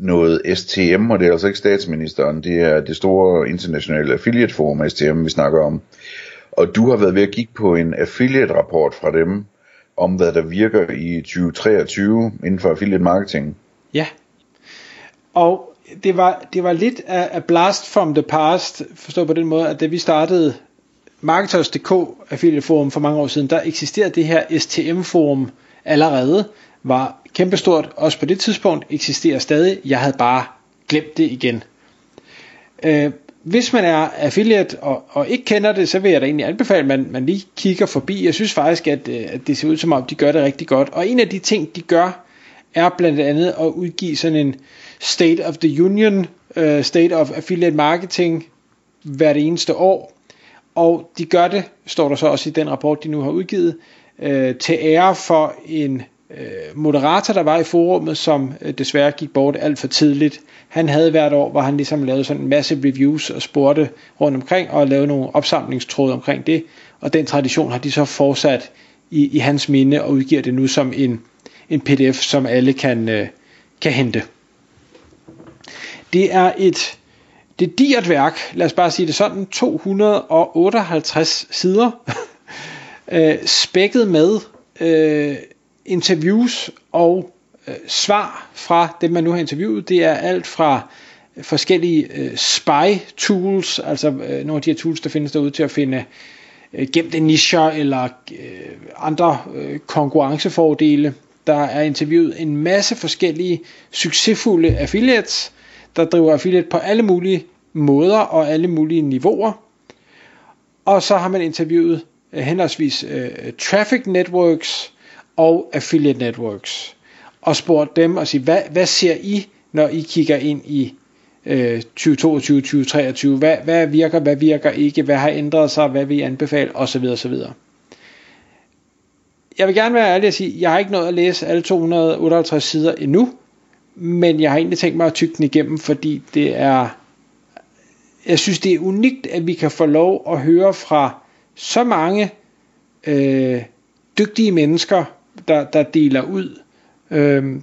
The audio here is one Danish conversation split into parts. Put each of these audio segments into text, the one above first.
noget STM, og det er altså ikke statsministeren, det er det store internationale affiliate forum STM, vi snakker om. Og du har været ved at kigge på en affiliate rapport fra dem, om hvad der virker i 2023 inden for affiliate marketing. Ja, og det var, det var lidt af, af blast from the past, forstået på den måde, at da vi startede Marketers.dk affiliate forum for mange år siden, der eksisterede det her STM forum allerede, var kæmpestort, også på det tidspunkt, eksisterer stadig. Jeg havde bare glemt det igen. Øh, hvis man er affiliate og, og ikke kender det, så vil jeg da egentlig anbefale, at man, man lige kigger forbi. Jeg synes faktisk, at, øh, at det ser ud som om, de gør det rigtig godt. Og en af de ting, de gør, er blandt andet at udgive sådan en State of the Union, uh, State of Affiliate Marketing hvert eneste år. Og de gør det, står der så også i den rapport, de nu har udgivet, uh, til ære for en Øh, moderator, der var i forummet, som øh, desværre gik bort alt for tidligt. Han havde hvert år, hvor han ligesom lavede sådan en masse reviews og spurgte rundt omkring og lavede nogle opsamlingstråde omkring det. Og den tradition har de så fortsat i, i hans minde og udgiver det nu som en, en pdf, som alle kan, øh, kan hente. Det er et det er digert værk, lad os bare sige det sådan, 258 sider, spækket med øh, interviews og øh, svar fra dem, man nu har interviewet. Det er alt fra øh, forskellige øh, spy tools, altså øh, nogle af de her tools, der findes derude til at finde øh, gemte nischer eller øh, andre øh, konkurrencefordele. Der er interviewet en masse forskellige succesfulde affiliates, der driver affiliate på alle mulige måder og alle mulige niveauer. Og så har man interviewet øh, henholdsvis øh, traffic networks, og affiliate networks og spurgt dem og sige, hvad, hvad ser I, når I kigger ind i øh, 2022, 2023? Hvad, hvad virker, hvad virker ikke? Hvad har ændret sig? Hvad vil I anbefale? Og så videre, så videre. Jeg vil gerne være ærlig og sige, jeg har ikke nået at læse alle 258 sider endnu, men jeg har egentlig tænkt mig at tykke den igennem, fordi det er, jeg synes det er unikt, at vi kan få lov at høre fra så mange øh, dygtige mennesker, der, der deler ud øh,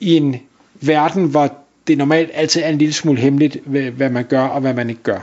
i en verden, hvor det normalt altid er en lille smule hemmeligt, hvad, hvad man gør og hvad man ikke gør.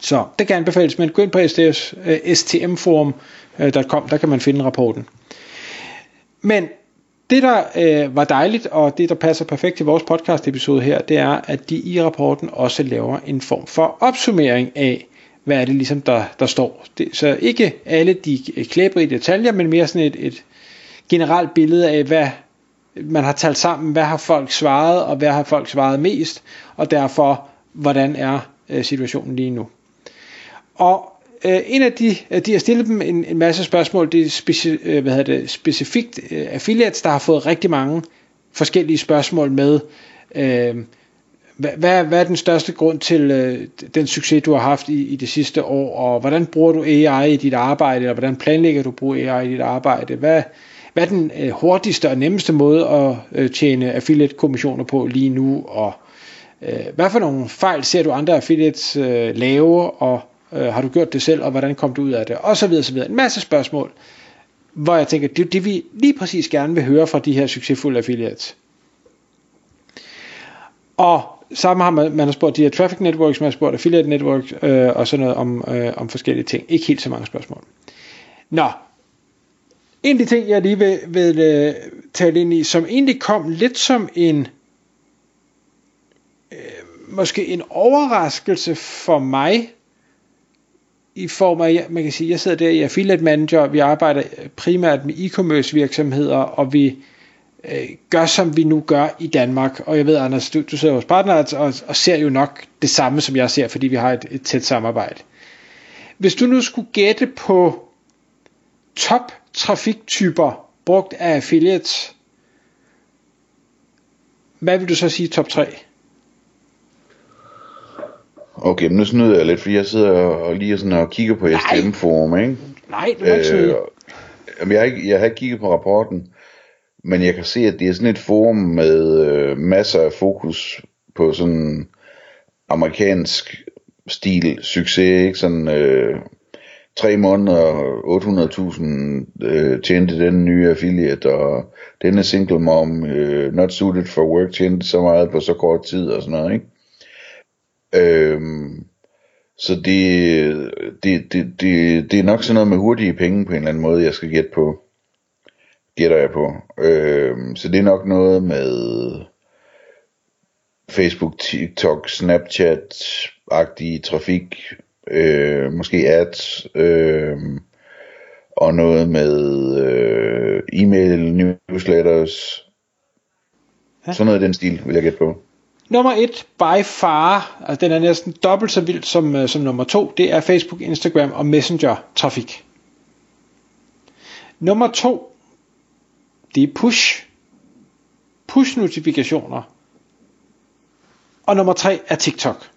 Så det kan anbefales, men gå ind på STS, uh, øh, stmforum.com, øh, der kan man finde rapporten. Men det der øh, var dejligt, og det der passer perfekt til vores podcast episode her, det er, at de i rapporten også laver en form for opsummering af, hvad er det ligesom, der, der står. Det, så ikke alle de klæbrige detaljer, men mere sådan et, et generelt billede af, hvad man har talt sammen, hvad har folk svaret, og hvad har folk svaret mest, og derfor, hvordan er øh, situationen lige nu. Og øh, en af de, de har stillet dem en, en masse spørgsmål, det er speci, øh, hvad hedder det, specifikt øh, affiliates, der har fået rigtig mange forskellige spørgsmål med, øh, hvad, hvad, hvad er den største grund til øh, den succes, du har haft i, i det sidste år, og hvordan bruger du AI i dit arbejde, eller hvordan planlægger du at bruge AI i dit arbejde? Hvad, hvad er den øh, hurtigste og nemmeste måde at øh, tjene affiliate-kommissioner på lige nu, og øh, hvad for nogle fejl ser du andre affiliates øh, lave, og øh, har du gjort det selv, og hvordan kom du ud af det, og så videre, så videre. En masse spørgsmål, hvor jeg tænker, det er det, vi lige præcis gerne vil høre fra de her succesfulde affiliates. Og Sammen har man, man har spurgt de her traffic networks, man har spurgt affiliate networks, øh, og sådan noget om, øh, om forskellige ting. Ikke helt så mange spørgsmål. Nå, en af de ting, jeg lige vil, vil øh, tale ind i, som egentlig kom lidt som en, øh, måske en overraskelse for mig, i form af, man kan sige, jeg sidder der i affiliate manager, vi arbejder primært med e-commerce virksomheder, og vi øh, gør, som vi nu gør i Danmark. Og jeg ved, Anders, du, du sidder hos partner og, og ser jo nok det samme, som jeg ser, fordi vi har et, et tæt samarbejde. Hvis du nu skulle gætte på top trafiktyper brugt af affiliates, hvad vil du så sige top 3? Okay, men nu snyder jeg lidt, fordi jeg sidder og lige sådan og kigger på STM-forum, ikke? Nej, du må ikke snyde. Jamen, jeg, har ikke, jeg har ikke kigget på rapporten, men jeg kan se, at det er sådan et forum med øh, masser af fokus på sådan amerikansk stil succes, ikke? Sådan øh, tre måneder, 800.000 øh, tjente den nye affiliate, og denne single mom, øh, not suited for work, tjente så meget på så kort tid og sådan noget, ikke? Øhm, så det, det, det, det, det er nok sådan noget med hurtige penge på en eller anden måde, jeg skal gætte på. Gætter jeg på. Øhm, så det er nok noget med Facebook, TikTok, Snapchat-agtig trafik, øh, måske ads, øh, og noget med øh, e-mail, newsletters, ja. sådan noget i den stil, vil jeg gætte på. Nummer et, by far, altså den er næsten dobbelt så vild som, øh, som nummer to, det er Facebook, Instagram og Messenger trafik. Nummer to, det er push. Push notifikationer. Og nummer tre er TikTok.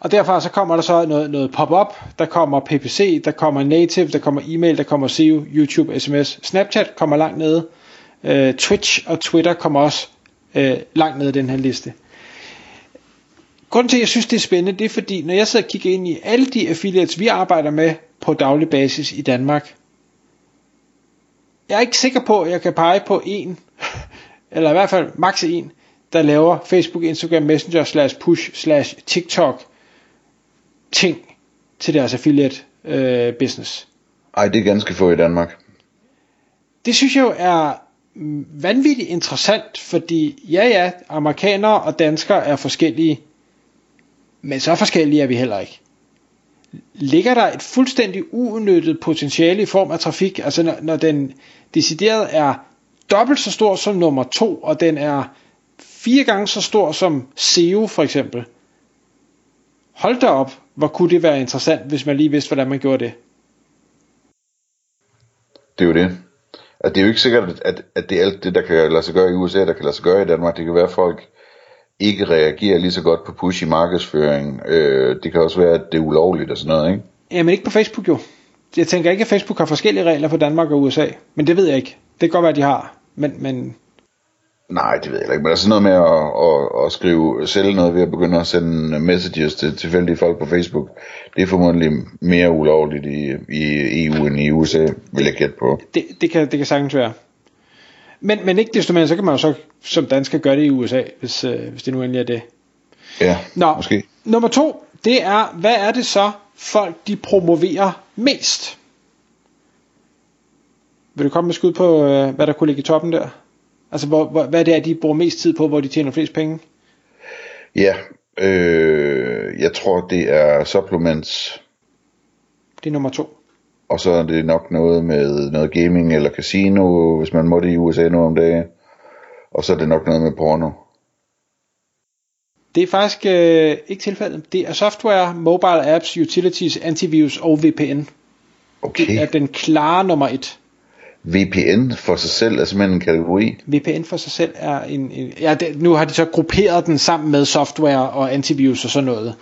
Og derfor så kommer der så noget, noget pop-up, der kommer PPC, der kommer native, der kommer e-mail, der kommer SEO, YouTube, SMS, Snapchat kommer langt nede, Øh, Twitch og Twitter kommer også øh, langt nede i den her liste. Grunden til, at jeg synes, det er spændende, det er fordi, når jeg sidder og kigger ind i alle de affiliates, vi arbejder med på daglig basis i Danmark, jeg er ikke sikker på, at jeg kan pege på en, eller i hvert fald maks en, der laver Facebook, Instagram, Messenger, slash push, slash TikTok, ting til deres affiliate øh, business. Ej, det er ganske få i Danmark. Det synes jeg jo er vanvittigt interessant, fordi ja ja, amerikanere og danskere er forskellige, men så forskellige er vi heller ikke. Ligger der et fuldstændig uudnyttet potentiale i form af trafik, altså når, når den decideret er dobbelt så stor som nummer to, og den er fire gange så stor som SEO for eksempel. Hold da op, hvor kunne det være interessant, hvis man lige vidste, hvordan man gjorde det. Det er jo det. At det er jo ikke sikkert, at, at det er alt det, der kan lade sig gøre i USA, der kan lade sig gøre i Danmark. Det kan være, at folk ikke reagerer lige så godt på push i markedsføring. Øh, det kan også være, at det er ulovligt og sådan noget, ikke? Jamen ikke på Facebook jo. Jeg tænker ikke, at Facebook har forskellige regler for Danmark og USA. Men det ved jeg ikke. Det kan godt være, at de har. Men, men Nej, det ved jeg ikke, men der er sådan noget med at, at, at skrive, sælge noget ved at begynde at sende messages til tilfældige folk på Facebook. Det er formodentlig mere ulovligt i, i EU end i USA, vil jeg gætte på. Det, det, kan, det kan sagtens være. Men, men ikke desto mere, så kan man jo så som dansker gøre det i USA, hvis, øh, hvis det nu endelig er det. Ja, Nå, måske. Nummer to, det er, hvad er det så, folk de promoverer mest? Vil du komme med skud på, øh, hvad der kunne ligge i toppen der? Altså, hvor, hvor, hvad det er, de bruger mest tid på, hvor de tjener flest penge? Ja, øh, jeg tror, det er supplements. Det er nummer to. Og så er det nok noget med noget gaming eller casino, hvis man må det i USA nu om dagen. Og så er det nok noget med porno. Det er faktisk øh, ikke tilfældet. Det er software, mobile apps, utilities, antivirus og VPN. Okay. Det er den klare nummer et. VPN for sig selv er simpelthen en kategori. VPN for sig selv er en, en ja, det, nu har de så grupperet den sammen med software og antivirus og sådan noget.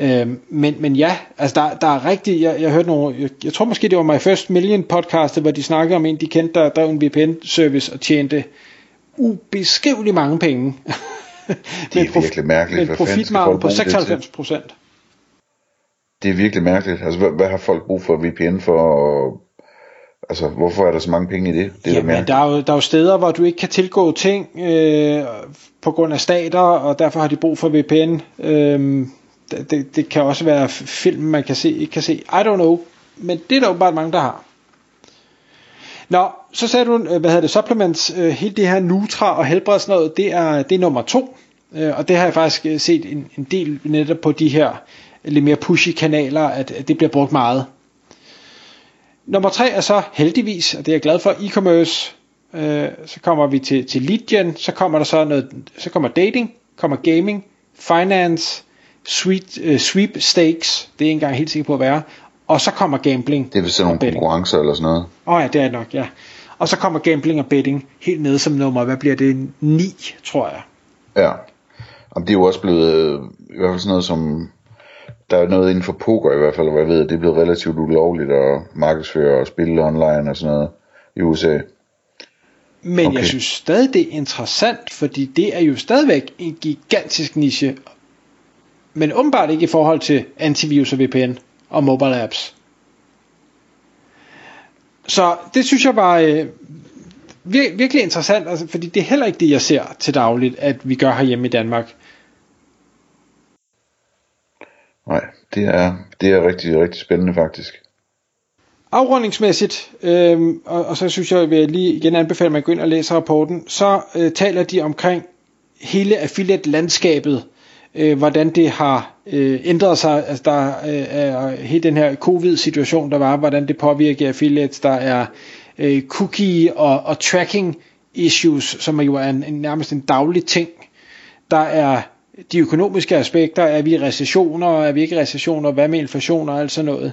Øhm, men, men ja, altså der, der er rigtig, jeg, jeg hørte nogle, jeg, jeg tror måske det var My First Million podcast, hvor de snakkede om en, de kendte, der drev en VPN service og tjente ubeskriveligt mange penge. det er virkelig mærkeligt. Med profitmargen på 96 procent. Det er virkelig mærkeligt. Altså, hvad, hvad har folk brug for VPN for Altså, hvorfor er der så mange penge i det? det Jamen, der, er jo, der er jo steder, hvor du ikke kan tilgå ting øh, på grund af stater, og derfor har de brug for VPN. Øh, det, det kan også være film, man kan se, ikke kan se. I don't know. Men det er der jo bare mange, der har. Nå, så sagde du, øh, hvad hedder det, supplements, øh, det her Nutra og helbred sådan noget, det er, det er nummer to. Øh, og det har jeg faktisk øh, set en, en del netop på de her øh, lidt mere pushy kanaler, at, at det bliver brugt meget. Nummer tre er så heldigvis, og det er jeg glad for, e-commerce. Øh, så kommer vi til, til lead gen, så kommer der så noget, så kommer dating, kommer gaming, finance, sweet, uh, sweepstakes, det er ikke engang helt sikker på at være, og så kommer gambling. Det vil sådan nogle konkurrencer eller sådan noget. Åh oh, ja, det er nok, ja. Og så kommer gambling og betting helt nede som nummer, hvad bliver det, 9, tror jeg. Ja. Og det er jo også blevet, øh, i hvert fald sådan noget som, der er noget inden for poker i hvert fald, hvor jeg ved, det er blevet relativt ulovligt at markedsføre og spille online og sådan noget i USA. Men okay. jeg synes stadig, det er interessant, fordi det er jo stadigvæk en gigantisk niche, men åbenbart ikke i forhold til antivirus og VPN og mobile apps. Så det synes jeg var øh, vir- virkelig interessant, altså, fordi det er heller ikke det, jeg ser til dagligt, at vi gør herhjemme i Danmark. Nej, det er, det er rigtig, rigtig spændende faktisk. Afrundingsmæssigt, øh, og, og så synes jeg, at jeg lige igen anbefale, at man går ind og læser rapporten, så øh, taler de omkring hele affiliate-landskabet, øh, hvordan det har øh, ændret sig, altså der øh, er hele den her covid-situation, der var, hvordan det påvirker affiliates, der er øh, cookie og, og tracking issues, som jo er en, en, nærmest en daglig ting. Der er de økonomiske aspekter, er vi i recessioner, er vi ikke i recessioner, hvad med inflation og alt sådan noget.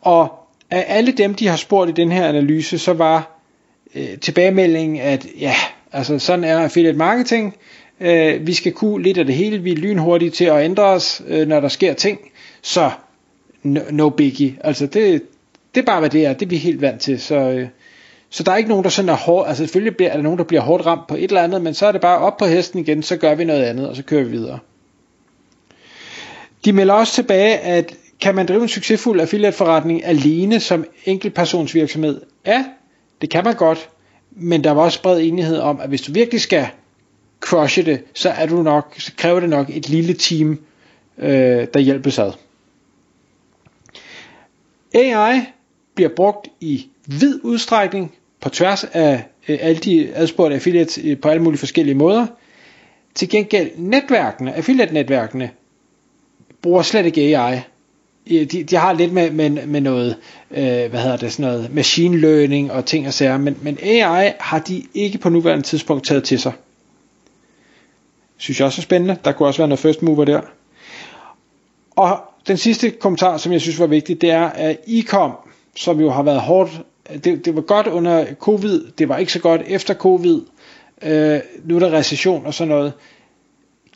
Og af alle dem, de har spurgt i den her analyse, så var øh, tilbagemeldingen, at ja, altså sådan er affiliate marketing, øh, vi skal kunne lidt af det hele, vi er lynhurtige til at ændre os, øh, når der sker ting, så no, no biggie, altså det, det er bare hvad det er, det er vi helt vant til, så, øh, så der er ikke nogen, der sådan er hård, altså selvfølgelig bliver, er der nogen, der bliver hårdt ramt på et eller andet, men så er det bare op på hesten igen, så gør vi noget andet, og så kører vi videre. De melder også tilbage, at kan man drive en succesfuld affiliate-forretning alene som enkeltpersonsvirksomhed? Ja, det kan man godt, men der var også bred enighed om, at hvis du virkelig skal crushe det, så, er du nok, så kræver det nok et lille team, øh, der hjælper sig. AI bliver brugt i vid udstrækning på tværs af øh, alle de adspurgte affiliates øh, på alle mulige forskellige måder. Til gengæld netværkene, affiliate-netværkene, bruger slet ikke AI. De, de har lidt med, med, med noget, øh, hvad hedder det, sådan noget machine learning og ting og sager, men, men AI har de ikke på nuværende tidspunkt taget til sig. Synes jeg også er spændende. Der kunne også være noget first mover der. Og den sidste kommentar, som jeg synes var vigtig, det er, at e-com, som jo har været hårdt det, det var godt under covid, det var ikke så godt efter covid, øh, nu er der recession og sådan noget.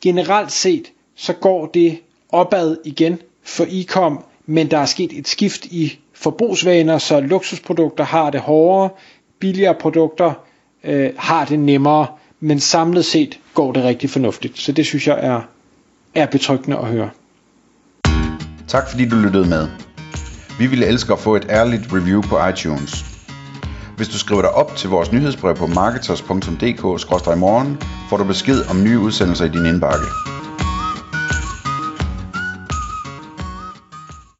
Generelt set, så går det opad igen for e-com, men der er sket et skift i forbrugsvaner, så luksusprodukter har det hårdere, billigere produkter øh, har det nemmere, men samlet set går det rigtig fornuftigt. Så det synes jeg er, er betryggende at høre. Tak fordi du lyttede med. Vi ville elske at få et ærligt review på iTunes. Hvis du skriver dig op til vores nyhedsbrev på marketers.dk-morgen, får du besked om nye udsendelser i din indbakke.